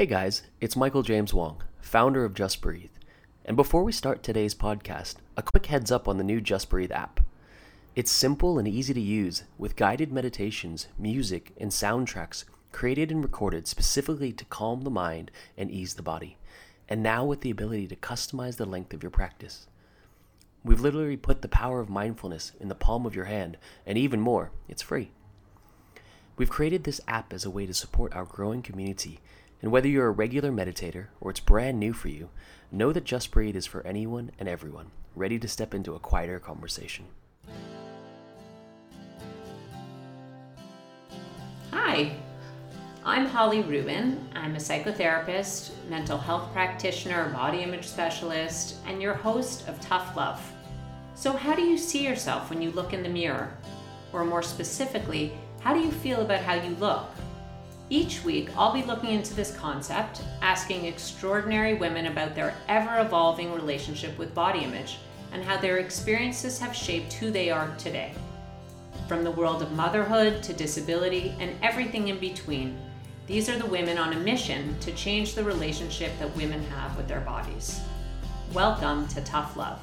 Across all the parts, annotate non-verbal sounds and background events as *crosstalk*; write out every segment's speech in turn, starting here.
Hey guys, it's Michael James Wong, founder of Just Breathe. And before we start today's podcast, a quick heads up on the new Just Breathe app. It's simple and easy to use with guided meditations, music, and soundtracks created and recorded specifically to calm the mind and ease the body. And now with the ability to customize the length of your practice. We've literally put the power of mindfulness in the palm of your hand, and even more, it's free. We've created this app as a way to support our growing community, and whether you're a regular meditator or it's brand new for you, know that Just Breathe is for anyone and everyone, ready to step into a quieter conversation. Hi, I'm Holli Rubin. I'm a psychotherapist, mental health practitioner, body image specialist, and your host of Tough Love. So, how do you see yourself when you look in the mirror? Or more specifically, how do you feel about how you look? Each week, I'll be looking into this concept, asking extraordinary women about their ever evolving relationship with body image and how their experiences have shaped who they are today. From the world of motherhood to disability and everything in between, these are the women on a mission to change the relationship that women have with their bodies. Welcome to Tough Love.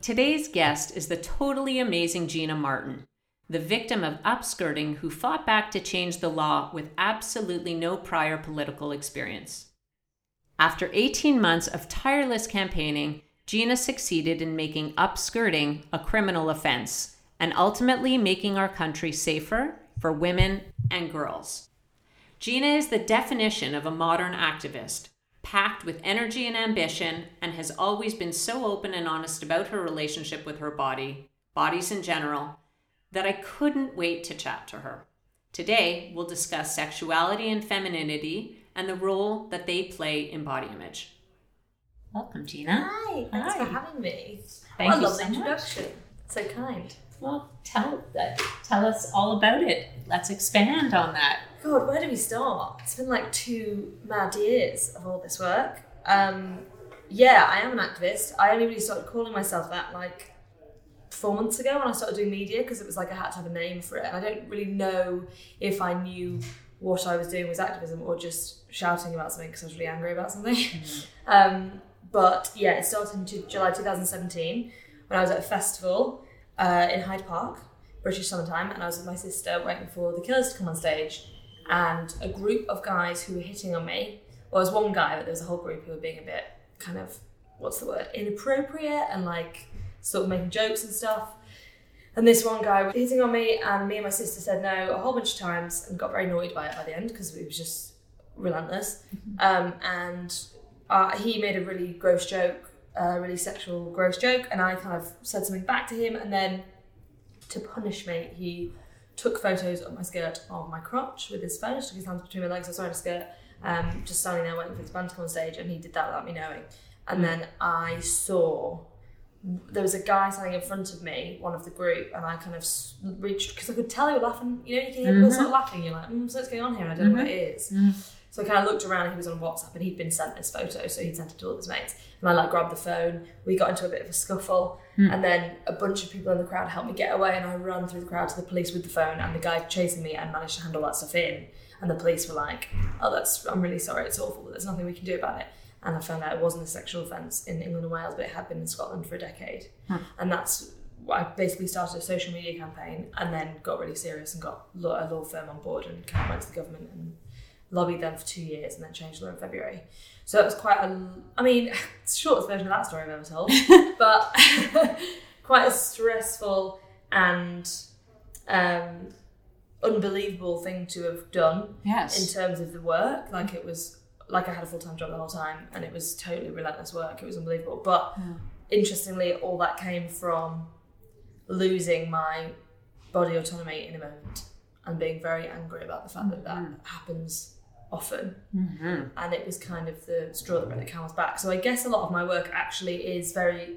Today's guest is the totally amazing Gina Martin, the victim of upskirting who fought back to change the law with absolutely no prior political experience. After 18 months of tireless campaigning, Gina succeeded in making upskirting a criminal offense and ultimately making our country safer for women and girls. Gina is the definition of a modern activist, packed with energy and ambition, and has always been so open and honest about her relationship with her body, bodies in general, that I couldn't wait to chat to her. Today, we'll discuss sexuality and femininity and the role that they play in body image. Welcome, Gina. Hi, thanks Hi. for having me. Thank what you a lovely so much. introduction. So kind. Well, tell uh, tell us all about it. Let's expand on that. God, where do we start? It's been like two mad years of all this work. Um, yeah, I am an activist. I only really started calling myself that like four months ago when I started doing media because it was like I had to have a name for it. And I don't really know if I knew what I was doing was activism or just shouting about something because I was really angry about something. *laughs* um, but yeah, it started in July 2017 when I was at a festival uh, in Hyde Park, British summertime, and I was with my sister waiting for the Killers to come on stage, and a group of guys who were hitting on me. Well, there was one guy, but there was a whole group who were being a bit kind of what's the word inappropriate and like sort of making jokes and stuff. And this one guy was hitting on me, and me and my sister said no a whole bunch of times and got very annoyed by it by the end because it was just relentless. Um, and uh, he made a really gross joke, a really sexual, gross joke, and I kind of said something back to him, and then to punish me, he took photos of my skirt on my crotch with his phone, stuck his hands between my legs, I was wearing a skirt, um, just standing there waiting for his band to come on stage, and he did that without me knowing. And then I saw there was a guy standing in front of me, one of the group, and I kind of reached because I could tell they were laughing. You know, you can hear people mm-hmm. start laughing. You're like, mm, so what's going on here? And I don't know what it is. Mm-hmm. Mm-hmm. So I kind of looked around and he was on WhatsApp and he'd been sent this photo, so he'd sent it to all his mates. And I like grabbed the phone, we got into a bit of a scuffle, hmm. and then a bunch of people in the crowd helped me get away, and I ran through the crowd to the police with the phone, and the guy chasing me and managed to handle that stuff in. And the police were like, "Oh, that's I'm really sorry, it's awful, but there's nothing we can do about it." And I found out it wasn't a sexual offence in England and Wales, but it had been in Scotland for a decade. And that's I basically started a social media campaign and then got really serious and got a law firm on board and kind of went to the government and lobbied them for two years and then changed the law in February. So it was quite a, I mean, *laughs* shortest version of that story I've ever told, *laughs* but *laughs* quite a stressful and um, unbelievable thing to have done in terms of the work. Like it was, like I had a full time job the whole time and it was totally relentless work. It was unbelievable. But interestingly, all that came from losing my body autonomy in a moment and being very angry about the fact that that happens often. And it was kind of the straw that broke the camel's back. So I guess a lot of my work actually is very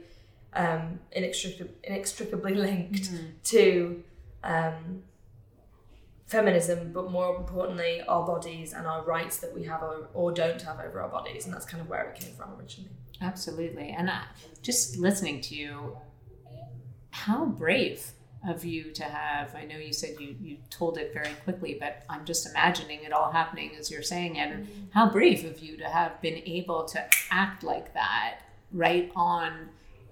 um, inextricably, inextricably *laughs* linked to um, feminism, but more importantly, our bodies and our rights that we have or, or don't have over our bodies. And that's kind of where it came from originally. Absolutely. And I, just listening to you, how brave of you to have i know you said you you told it very quickly but i'm just imagining it all happening as you're saying it and how brave of you to have been able to act like that right on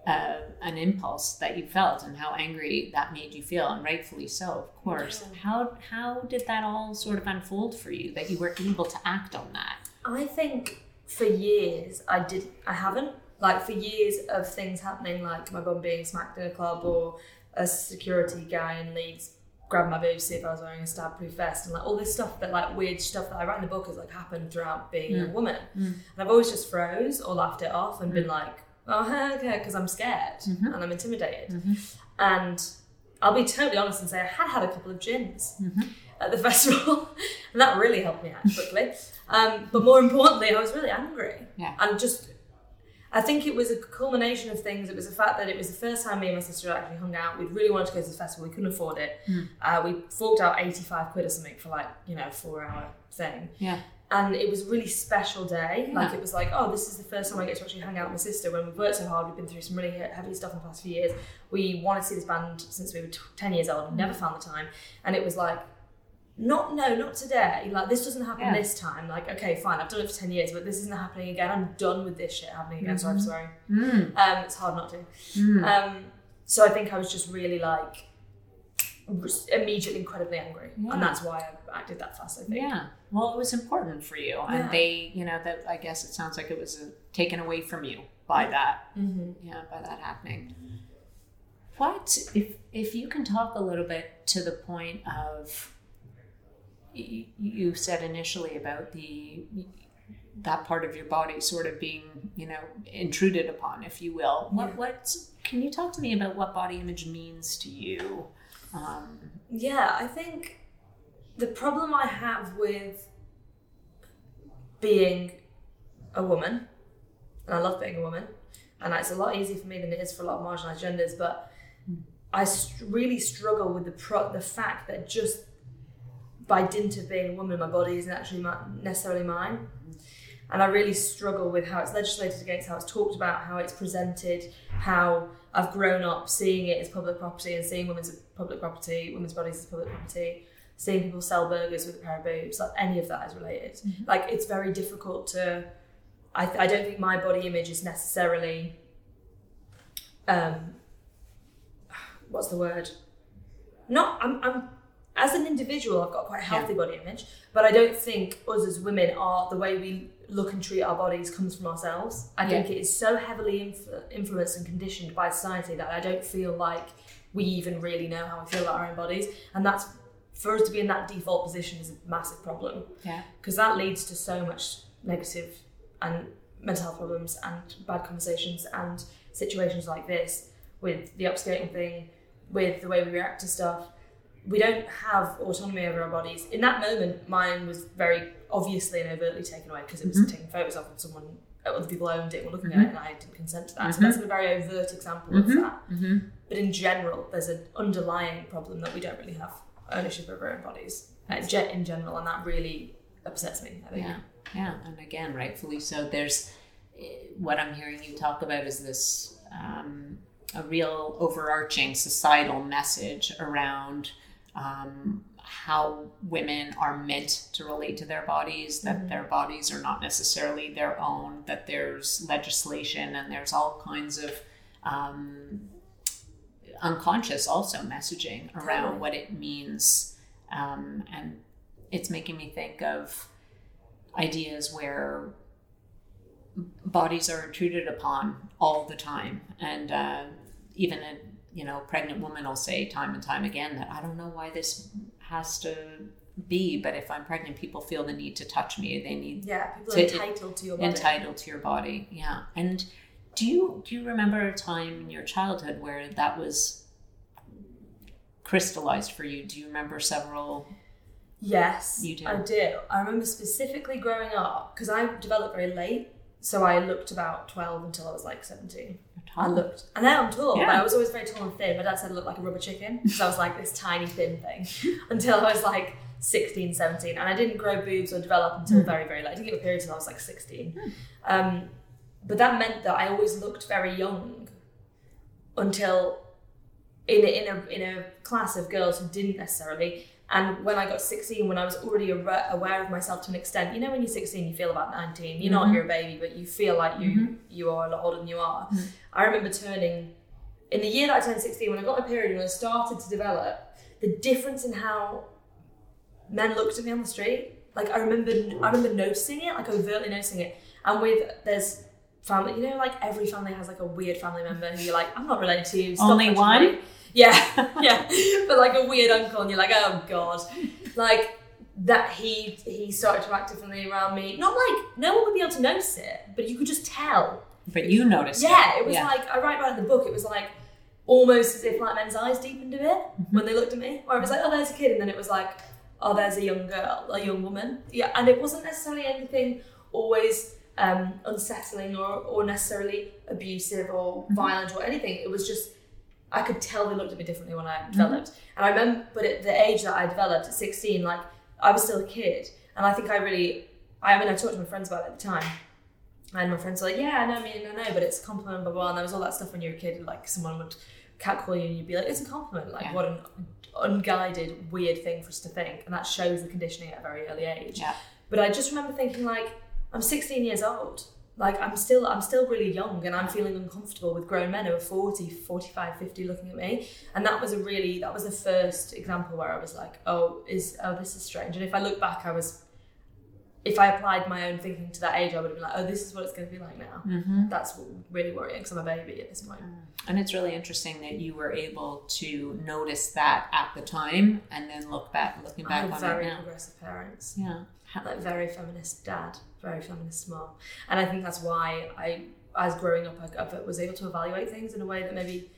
uh, an impulse that you felt and how angry that made you feel and rightfully so of course Yeah. how how did that all sort of unfold for you that you were able to act on that I think for years I did I haven't like for years of things happening like my bum being smacked in a club or a security guy in Leeds grabbed my boobs see if I was wearing a stab proof vest and like all this stuff that like weird stuff that I write in the book has like happened throughout being a Mm. woman Mm. and I've always just froze or laughed it off and been Mm. like oh okay because I'm scared Mhm. and I'm intimidated Mhm. and I'll be totally honest and say I had had a couple of gins Mhm. at the *laughs* festival, and that really helped me out quickly. Um, but more importantly, I was really angry. Yeah. And just, I think it was a culmination of things. It was the fact that it was the first time me and my sister actually hung out. We really wanted to go to the festival. We couldn't afford it. Mm. Uh, we forked out 85 quid or something for like, you know, a four hour thing. Yeah. And it was a really special day. Like it was like, oh, this is the first time I get to actually hang out with my sister. When we've worked so hard, we've been through some really heavy stuff in the past few years. We wanted to see this band since we were t- 10 years old never found the time. And it was like, not no, not today. Like this doesn't happen Yeah. this time. Like okay, fine, I've done it for ten years, but this isn't happening again. I'm done with this shit happening again. Sorry for Mhm. swearing. Mm. Um, it's hard not to. Mm. Um, so I think I was just really like immediately incredibly angry, Yeah. and that's why I acted that fast. I think. Yeah. Well, it was important for you, and they, you know, that I guess it sounds like it was uh, taken away from you by that. Mm-hmm. Yeah, by that happening. What if if you can talk a little bit to the point of y- you said initially about the that part of your body sort of being you know intruded upon, if you will. What Yeah. what can you talk to me about what body image means to you? Um, Yeah, I think the problem I have with being a woman, and I love being a woman, and it's a lot easier for me than it is for a lot of marginalised genders, but I really struggle with the pro- the fact that just by dint of being a woman, my body isn't actually my- necessarily mine. And I really struggle with how it's legislated against, how it's talked about, how it's presented, how I've grown up seeing it as public property and seeing women's public property, women's bodies as public property, seeing people sell burgers with a pair of boobs, like any of that is related. Like it's very difficult to. I, I don't think my body image is necessarily. Um, what's the word? Not I'm I'm as an individual I've got quite a healthy body image, but I don't think us as women are the way we look and treat our bodies comes from ourselves. I think it is so heavily influ- influenced and conditioned by society that I don't feel like we even really know how we feel about our own bodies, and that's for us to be in that default position is a massive problem yeah. because that leads to so much negative and mental health problems and bad conversations and situations like this with the upskirting thing, with the way we react to stuff. We don't have autonomy over our bodies. In that moment, mine was very obviously and overtly taken away because it was Mhm. taken photos of and someone, other people owned it and were looking Mhm. at it, and I didn't consent to that. So Mhm. that's a very overt example of Mhm. that. Mm-hmm. But in general, there's an underlying problem that we don't really have ownership of our own bodies uh, ge- in general, and that really upsets me. I think. Yeah, yeah, and again, rightfully so. There's eh, what I'm hearing you talk about is this um, a real overarching societal message around um, how women are meant to relate to their bodies, that Mhm. their bodies are not necessarily their own, that there's legislation and there's all kinds of um, unconscious also messaging around Totally. what it means. Um, and it's making me think of ideas where bodies are intruded upon all the time and uh, even a you know pregnant woman will say time and time again that i don't know why this has to be but if i'm pregnant people feel the need to touch me they need Yeah, people are entitled to your body. entitled to your body yeah and do you do you remember a time in your childhood where that was crystallized for you do you remember several yes, You do. I do. I remember specifically growing up because I developed very late, so I looked about twelve until I was like seventeen. I looked, and now I'm tall, but I was always very tall and thin. My dad said I looked like a rubber chicken, so I was like this tiny thin thing *laughs* until I was like 16, 17. and I didn't grow boobs or develop until Mm. very, very late. I didn't get a period until I was like sixteen. Um, but that meant that I always looked very young until in a, in a in a class of girls who didn't necessarily. And when I got 16, when I was already aware of myself to an extent, you know, when you're 16, you feel about 19. You're not, mm-hmm. you're a baby, but you feel like you mm-hmm. you are a lot older than you are. Mm-hmm. I remember turning in the year that I turned 16, when I got my period, when I started to develop, the difference in how men looked at me on the street. Like I remember, I remember noticing it, like overtly noticing it. And with there's family, you know, like every family has like a weird family member who you're like, I'm not related to you. Stop Only one? me." Yeah, *laughs* yeah. But like a weird uncle, and you're like, oh god, like that. He he started to act differently around me. Not like no one would be able to notice it, but you could just tell. But you noticed Yeah, it. it was like I write about it in the book. It was like almost as if like men's eyes deepened a bit Mm-hmm. when they looked at me, or it was like, oh, there's a kid, and then it was like, oh, there's a young girl, a young woman. Yeah, and it wasn't necessarily anything always um, unsettling or, or necessarily abusive or Mm-hmm. violent or anything. It was just I could tell they looked at me differently when Mm-hmm. I developed, and I remember, but at the age that I developed at 16, like I was still a kid, and I think I really, I mean, I talked to my friends about it at the time. And my friends were like, yeah, I know, I mean, I know, but it's a compliment, blah, blah. And there was all that stuff when you were a kid, like someone would catcall you and you'd be like, it's a compliment. Like, Yeah. what an unguided, weird thing for us to think. And that shows the conditioning at a very early age. Yeah. But I just remember thinking, like, I'm 16 years old. Like, I'm still, I'm still really young and I'm feeling uncomfortable with grown men who are 40, 45, 50 looking at me. And that was a really, that was the first example where I was like, oh, is, oh, this is strange. And if I look back, I was if I applied my own thinking to that age, I would have been like, oh, this is what it's going to be like now. Mm-hmm. That's really worrying because I'm a baby at this point. And it's really interesting that you were able to notice that at the time and then look back, looking back on it now. Very progressive parents, Yeah. Like very feminist dad, very feminist mom, and I think that's why I, as growing up, I, I was able to evaluate things in a way that maybe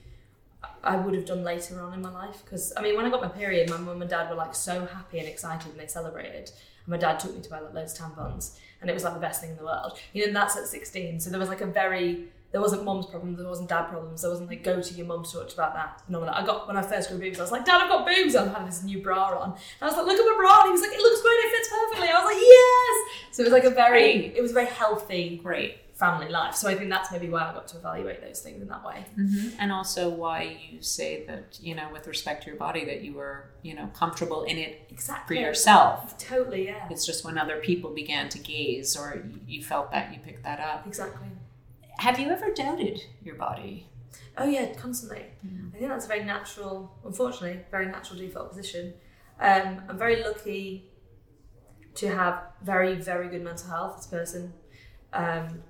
I would have done later on in my life. Because I mean, when I got my period, my mum and dad were like so happy and excited, and they celebrated. And my dad took me to buy like loads of tampons, and it was like the best thing in the world. You know, that's at sixteen. So there was like a very there wasn't mom's problems, there wasn't dad problems, there wasn't like go to your mum to talk about that. None of that. I got when I first grew boobs, I was like, Dad, I've got boobs. I'm having this new bra on. And I was like, look at my bra. And he was like, it looks great, it fits perfectly. I was like, yes. So it was like a very Right. it was a very healthy Great. family life. So I think that's maybe why I got to evaluate those things in that way. Mm-hmm. And also why you say that, you know, with respect to your body, that you were, you know, comfortable in it exactly. for yourself. Totally, yeah. It's just when other people began to gaze or you felt that, you picked that up. Exactly. Have you ever doubted your body? Oh yeah, constantly. I think that's a very natural, unfortunately, very natural default position. Um, I'm very lucky to have very, very good mental health as a person. Um,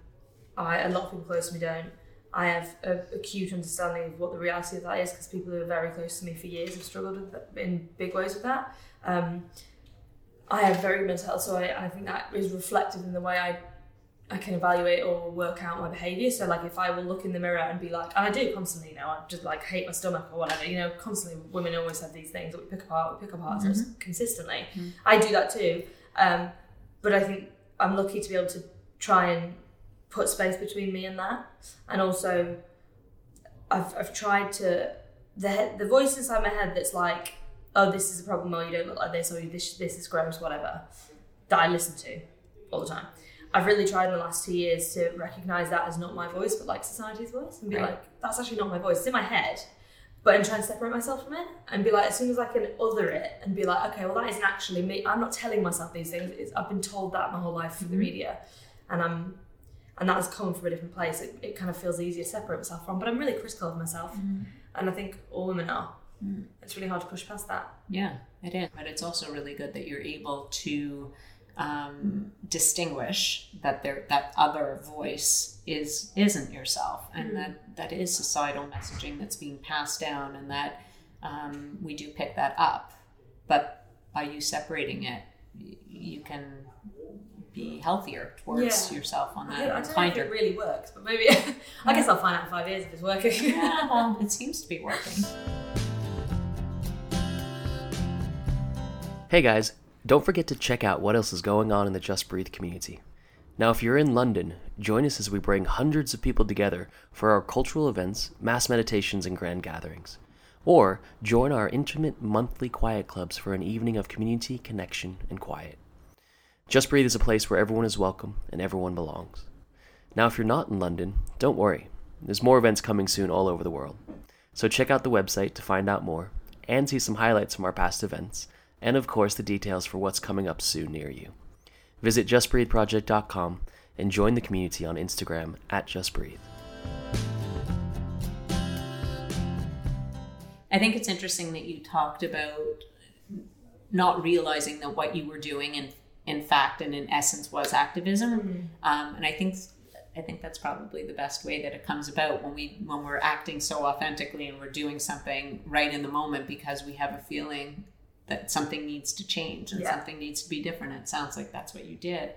I, a lot of people close to me don't. I have a acute understanding of what the reality of that is because people who are very close to me for years have struggled with that, in big ways with that. Um, I have very mental health, so I, I think that is reflected in the way I I can evaluate or work out my behaviour. So like if I will look in the mirror and be like, and I do constantly now, I just like hate my stomach or whatever, you know, constantly women always have these things that we pick apart, we pick apart ourselves consistently. I do that too. Um, but I think I'm lucky to be able to try and put space between me and that. And also I've, I've tried to, the, the voice inside my head that's like, oh, this is a problem, or you don't look like this, or this, this is gross, whatever, that I listen to all the time. I've really tried in the last two years to recognize that as not my voice, but like society's voice, and be Right. like, that's actually not my voice. It's in my head, but I'm trying to separate myself from it and be like, as soon as I can other it and be like, okay, well, that isn't actually me. I'm not telling myself these things. It's, I've been told that my whole life through the mm-hmm. media, and I'm, and that has come from a different place. It, it kind of feels easier to separate myself from, but I'm really critical of myself, mm-hmm. and I think all women are. Mm. It's really hard to push past that. Yeah, it is. But it's also really good that you're able to um, distinguish that there that other voice is isn't yourself, and that that is societal messaging that's being passed down, and that um, we do pick that up. But by you separating it, you can be healthier towards Yeah. yourself on I, that, I and don't know if it really works, but maybe *laughs* I guess I'll find out in five years if it's working. yeah, *laughs* well, it seems to be working. Hey guys, don't forget to check out what else is going on in the Just Breathe community. Now, if you're in London, join us as we bring hundreds of people together for our cultural events, mass meditations, and grand gatherings. Or join our intimate monthly quiet clubs for an evening of community, connection, and quiet. Just Breathe is a place where everyone is welcome and everyone belongs. Now, if you're not in London, don't worry. There's more events coming soon all over the world. So check out the website to find out more and see some highlights from our past events, and of course the details for what's coming up soon near you. Visit justbreatheproject.com and join the community on Instagram at justbreathe. I think it's interesting that you talked about not realizing that what you were doing in in fact and in essence was activism. Mm-hmm. Um, and I think I think that's probably the best way that it comes about when we when we're acting so authentically and we're doing something right in the moment because we have a feeling that something needs to change and Yeah. something needs to be different. It sounds like that's what you did.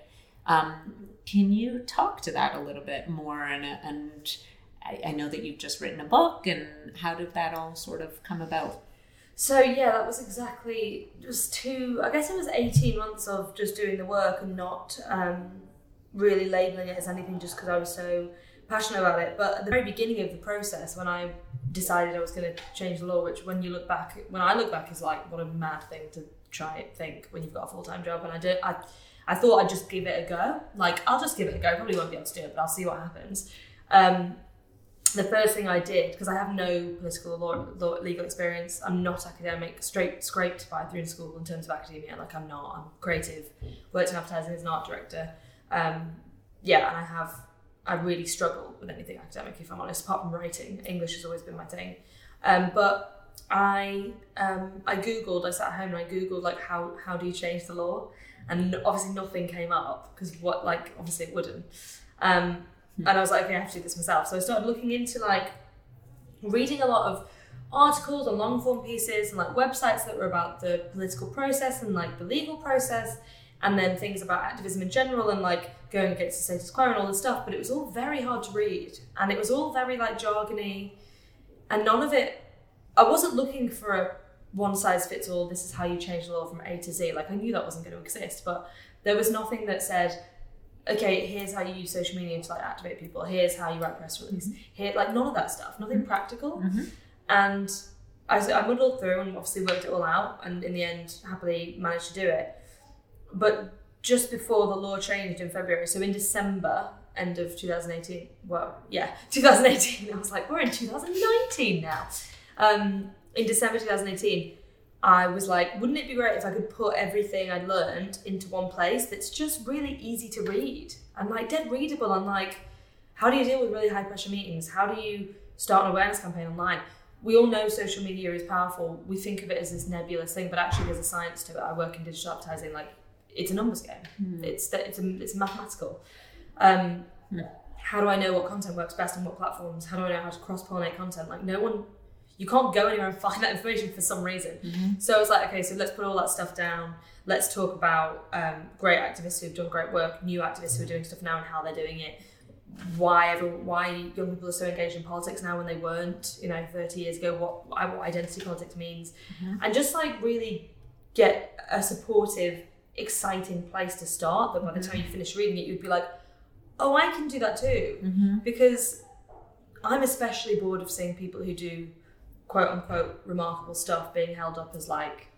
Um, can you talk to that a little bit more? And and I, I know that you've just written a book, and how did that all sort of come about? So yeah, that was exactly just two. I guess it was eighteen months of just doing the work and not um, really labeling it as anything, just because I was so passionate about it. But at the very beginning of the process, when I decided I was going to change the law, which when you look back, when I look back, is like what a mad thing to try think when you've got a full time job. And I did, I, I thought I'd just give it a go. Like I'll just give it a go. Probably won't be able to do it, but I'll see what happens. Um, the first thing I did, because I have no political law, law legal experience, I'm not academic, straight scraped by through in school in terms of academia. Like I'm not, I'm creative, worked in advertising as an art director. Um, yeah, and I have, I really struggle with anything academic, if I'm honest, apart from writing. English has always been my thing. Um, but I, um, I googled. I sat at home and I googled like how how do you change the law, and obviously nothing came up because what like obviously it wouldn't. Um, and I was like, okay, I have to do this myself. So I started looking into like reading a lot of articles and long form pieces and like websites that were about the political process and like the legal process and then things about activism in general and like going against the status quo and all this stuff. But it was all very hard to read and it was all very like jargony and none of it I wasn't looking for a one size fits all, this is how you change the law from A to Z. Like I knew that wasn't going to exist, but there was nothing that said, okay, here's how you use social media to like activate people. Here's how you write press release. Mm-hmm. Here, like none of that stuff. Nothing mm-hmm. practical. Mm-hmm. And I, I muddled through and obviously worked it all out, and in the end, happily managed to do it. But just before the law changed in February, so in December, end of 2018. Well, yeah, *laughs* 2018. I was like, we're in 2019 now. Um, in December 2018, I was like, wouldn't it be great if I could put everything I'd learned into one place that's just really easy to read and like dead readable and like, how do you deal with really high pressure meetings? How do you start an awareness campaign online? We all know social media is powerful. We think of it as this nebulous thing, but actually there's a science to it. I work in digital advertising. Like, it's a numbers game. It's it's a, it's mathematical. Um, How do I know what content works best on what platforms? How do I know how to cross pollinate content? Like, no one you can't go anywhere and *laughs* find that information for some reason. So I was like, okay, so let's put all that stuff down. Let's talk about um, great activists who've done great work, new activists who are doing stuff now and how they're doing it. Why everyone, why young people are so engaged in politics now when they weren't, you know, 30 years ago. What what identity politics means, and just like really get a supportive, exciting place to start. That by the time you finish reading it, you'd be like, oh, I can do that too, mm-hmm. because I'm especially bored of seeing people who do quote unquote remarkable stuff being held up as like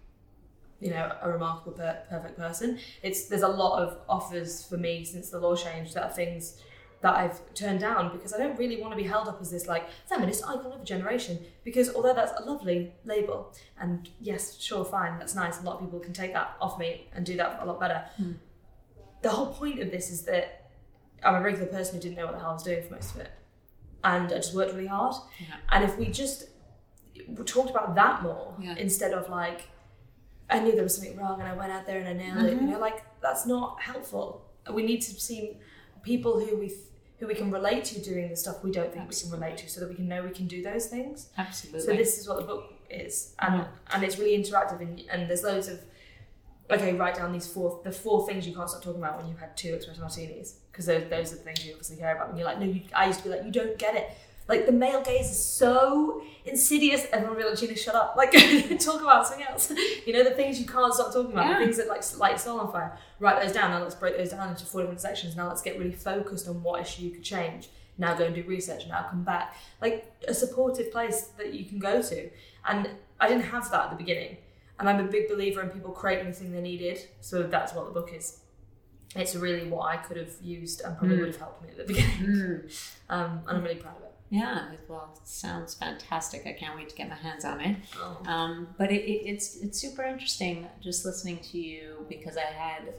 you know a remarkable per- perfect person it's there's a lot of offers for me since the law changed that are things that I've turned down because I don't really want to be held up as this like feminist icon of a generation because although that's a lovely label and yes sure fine that's nice a lot of people can take that off me and do that a lot better hmm. the whole point of this is that I'm a regular person who didn't know what the hell I was doing for most of it and I just worked really hard Yeah. and if we just talked about that more Yeah. instead of like I knew there was something wrong and I went out there and I nailed it. You mm-hmm. know, like that's not helpful. We need to see people who we th- who we can relate to doing the stuff we don't think we can relate to, so that we can know we can do those things. Absolutely. So this is what the book is, and and it's really interactive, and, and there's loads of okay, write down these four the four things you can't stop talking about when you've had two espresso martinis, because those those are the things you obviously care about. When you're like, no, you, I used to be like, you don't get it. Like the male gaze is so insidious. Everyone will be like, Gina, shut up. Like *laughs* talk about something else. You know the things you can't stop talking about. Yeah. The things that like light soul on fire. Write those down. Now let's break those down into four different sections. Now let's get really focused on what issue you could change. Now go and do research. Now come back. Like a supportive place that you can go to. And I didn't have that at the beginning. And I'm a big believer in people creating the thing they needed. So that's what the book is. It's really what I could have used and probably would have helped me at the beginning. *laughs* Um, and I'm really proud of it. Yeah, well, it sounds fantastic. I can't wait to get my hands on it. Oh. Um, but it, it, it's it's super interesting just listening to you because I had,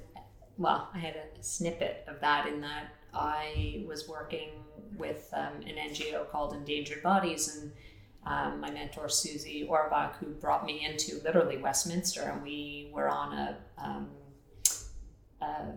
well, I had a snippet of that in that I was working with um, an NGO called Endangered Bodies and. Um, my mentor Susie Orbach, who brought me into literally Westminster, and we were on a, um, a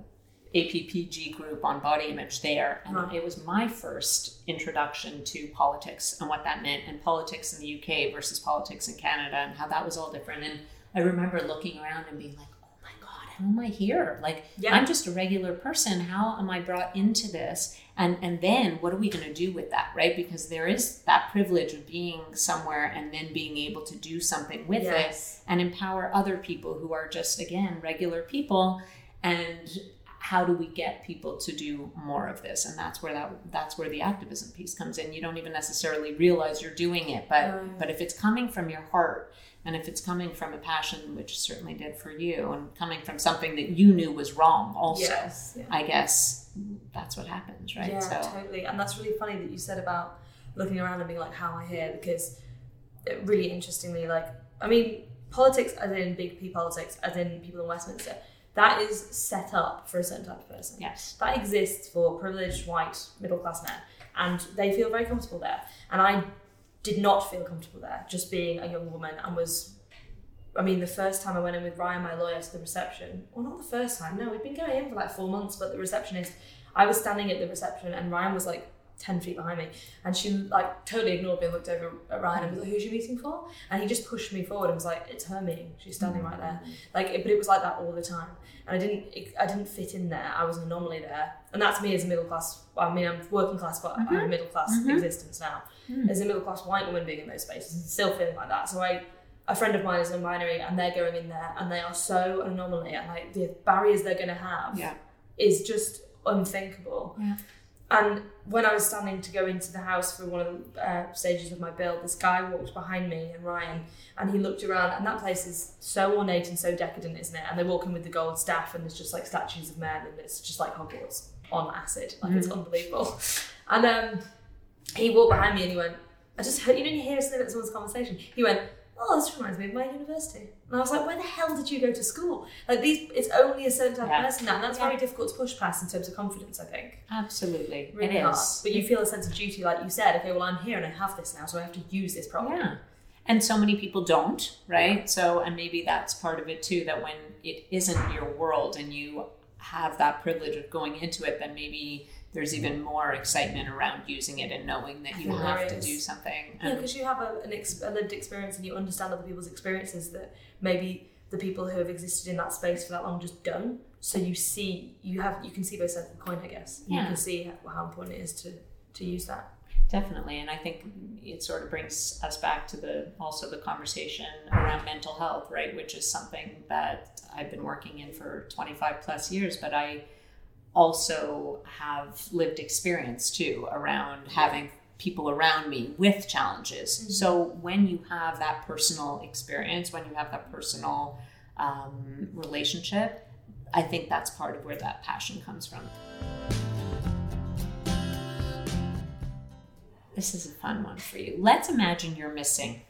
APPG group on body image there. And Right. it was my first introduction to politics and what that meant, and politics in the UK versus politics in Canada, and how that was all different. And I remember looking around and being like, oh my God, how am I here? Like, Yeah. I'm just a regular person. How am I brought into this? And, and then what are we going to do with that, right? Because there is that privilege of being somewhere and then being able to do something with it and empower other people who are just again regular people and how do we get people to do more of this and that's where that that's where the activism piece comes in you don't even necessarily realize you're doing it but but if it's coming from your heart and if it's coming from a passion which certainly did for you and coming from something that you knew was wrong also Yes. Yeah. i guess that's what happens right Yeah, so totally. And that's really funny that you said about looking around and being like, how am I here? Because it really interestingly, like, I mean, politics, as in big P politics, as in people in Westminster, that is set up for a certain type of person. yes That exists for privileged white middle class men, and they feel very comfortable there. And I did not feel comfortable there, just being a young woman, and was. I mean, the first time I went in with Ryan, my lawyer, to the reception, well, not the first time, no, we'd been going in for like four months, but the receptionist, I was standing at the reception, and Ryan was like 10 feet behind me, and she like totally ignored me and looked over at Ryan and was like, Who's you meeting for? And he just pushed me forward and was like, It's her meeting, she's standing right there. Like, it, but it was like that all the time and I didn't I didn't fit in there. I was an anomaly there, and that's me as a middle class. I mean, I'm working class, but I'm a middle class Mhm. existence now. Mm. As a middle class white woman being in those spaces, and still feeling like that. So I, a friend of mine is non-binary, and they're going in there, and they are so an anomaly, and like the barriers they're going to have yeah is just unthinkable. Yeah. And when I was standing to go into the house for one of the uh, stages of my build, this guy walked behind me and Ryan, and he looked around, and that place is so ornate and so decadent, isn't it? And they walk in with the gold staff, and there's just like statues of men, and it's just like Hogwarts on acid, like it's unbelievable. And um, he walked behind me, and he went, "I just heard you didn't hear snippet of someone's conversation." He went. Oh, this reminds me of my university. And I was like, where the hell did you go to school? Like these, it's only a certain type Yeah. of person now, and that's Yeah. very difficult to push past in terms of confidence. I think absolutely really it hard. is But you feel a sense of duty, like you said. Okay, well, I'm here and I have this now, so I have to use this properly. Yeah. And so many people don't, right? So, and maybe that's part of it too that when it isn't your world and you have that privilege of going into it, then maybe there's even more excitement around using it and knowing that you have to do something. Yeah, because you have a, an ex- a lived experience and you understand other people's experiences that maybe the people who have existed in that space for that long just don't. So you see, you have, you can see both sides of the coin, I guess. Yeah. You can see how, how important it is to to use that. Definitely, and I think it sort of brings us back to the also the conversation around mental health, right? Which is something that I've been working in for 25 plus years, but I also have lived experience too around having people around me with challenges. So when you have that personal experience, when you have that personal um, relationship, I think that's part of where that passion comes from. This is a fun one for you. Let's imagine you're missing.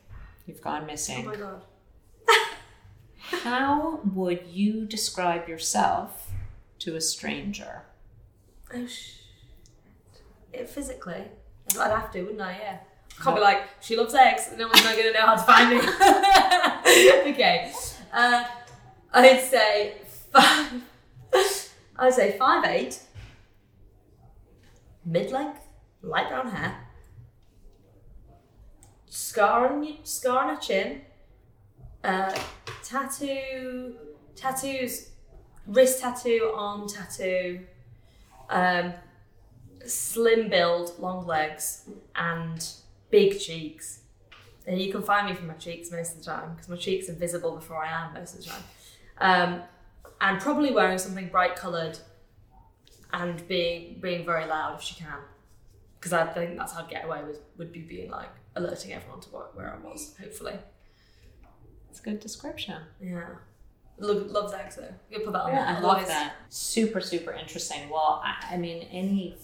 You've gone missing. Oh my god. *laughs* How would you describe yourself to a stranger? Oh sh. It physically, I'd have to, wouldn't I? Yeah. Can't be like she loves eggs. No one's not gonna know how to find me. *laughs* okay. Uh, I'd say five. I'd say five eight. Mid length, light brown hair. Scar on your, scar on her chin. Uh, tattoo, tattoos, wrist tattoo, arm tattoo. Um, slim build, long legs, and big cheeks. And you can find me from my cheeks most of the time because my cheeks are visible before I am most of the time. Um, and probably wearing something bright coloured and being being very loud if she can. Because I think that's how I'd get away with would be being like alerting everyone to what, where I was. Hopefully, It's a good description. yeah. Lo- loves eggs though. You put that on Yeah. I love that. Super, super interesting. Well, I, I mean, any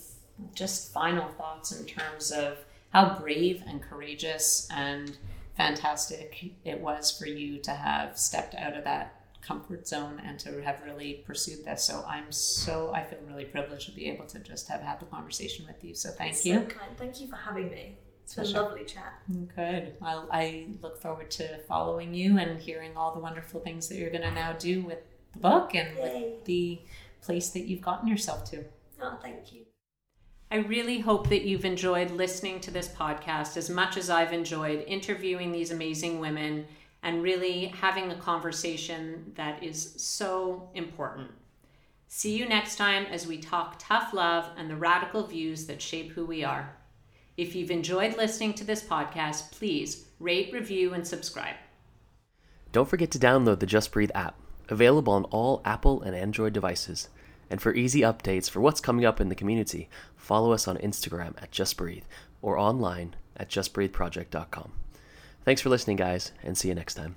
just final thoughts in terms of how brave and courageous and fantastic it was for you to have stepped out of that comfort zone and to have really pursued this. So I'm so I feel really privileged to be able to just have had the conversation with you. So thank It's you. So kind. Thank you for having me. It's been a lovely chat. Good. I'll, I look forward to following you and hearing all the wonderful things that you're going to now do with the book and Yay. with the place that you've gotten yourself to. Oh, thank you. I really hope that you've enjoyed listening to this podcast as much as I've enjoyed interviewing these amazing women and really having a conversation that is so important. See you next time as we talk tough love and the radical views that shape who we are. If you've enjoyed listening to this podcast, please rate, review, and subscribe. Don't forget to download the Just Breathe app, available on all Apple and Android devices. And for easy updates for what's coming up in the community, follow us on Instagram at Just Breathe or online at justbreatheproject.com. Thanks for listening, guys, and see you next time.